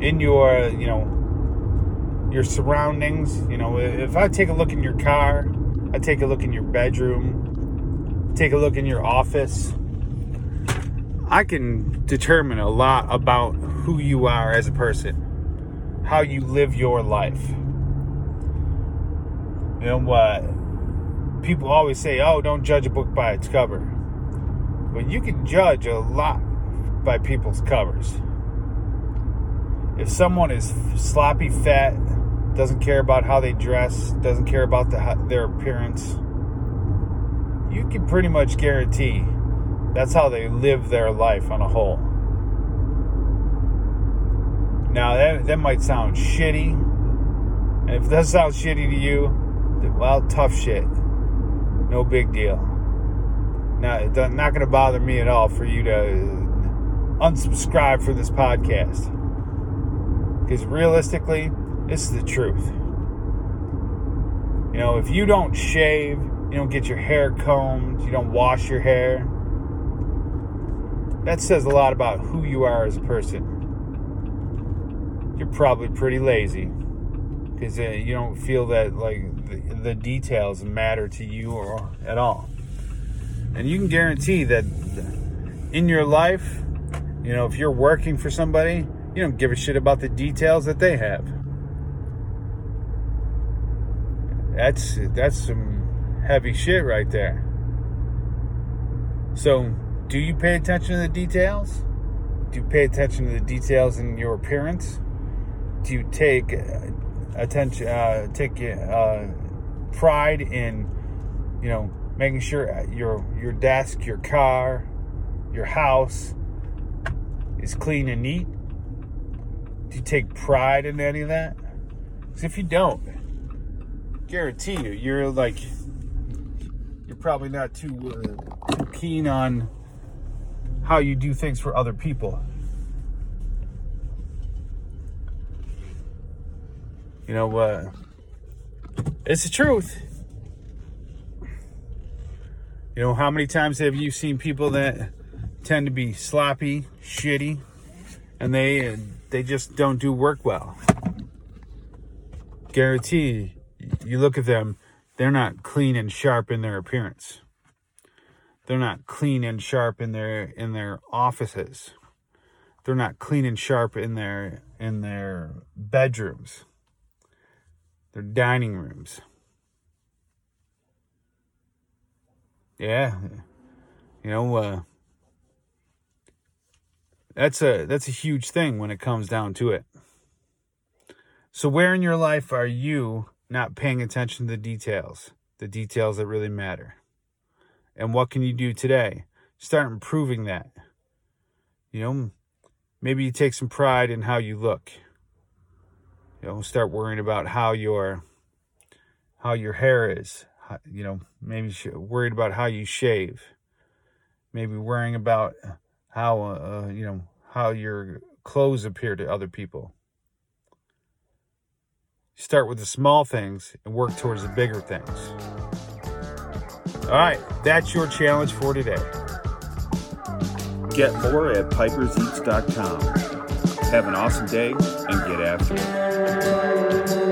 in your, you know, your surroundings. You know, if I take a look in your car, I take a look in your bedroom, take a look in your office, I can determine a lot about who you are as a person, how you live your life. Know what? People always say, oh, don't judge a book by its cover. But you can judge a lot by people's covers. If someone is sloppy fat, doesn't care about how they dress, doesn't care about the, their appearance, you can pretty much guarantee that's how they live their life on a whole. Now, that, that might sound shitty. And if that sounds shitty to you, well, tough shit. No big deal. Now, it's not going to bother me at all for you to unsubscribe from this podcast. Because realistically, this is the truth. You know, if you don't shave, you don't get your hair combed, you don't wash your hair, that says a lot about who you are as a person. You're probably pretty lazy because uh, you don't feel that like the, the details matter to you or at all. And you can guarantee that in your life, you know, if you're working for somebody, you don't give a shit about the details that they have. That's that's some heavy shit right there. So, do you pay attention to the details? Do you pay attention to the details in your appearance? Do you take uh, attention, uh, take uh, pride in, you know, making sure your your desk, your car, your house is clean and neat? You take pride in any of that? Because if you don't, guarantee you, you're like, you're probably not too uh, too keen on how you do things for other people. You know, uh, it's the truth. You know, how many times have you seen people that tend to be sloppy, shitty, and they they just don't do work well? Guarantee you look at them, they're not clean and sharp in their appearance. They're not clean and sharp in their in their offices. They're not clean and sharp in their in their bedrooms. Their dining rooms. Yeah. You know, uh, that's a that's a huge thing when it comes down to it. So where in your life are you not paying attention to the details, the details that really matter? And what can you do today? Start improving that. You know, maybe you take some pride in how you look. You know, start worrying about how your how your hair is. You know, maybe worried about how you shave. Maybe worrying about how uh, you know how your clothes appear to other people. Start with the small things and work towards the bigger things. All right, that's your challenge for today. Get more at piperseats.com. Have an awesome day and get after it.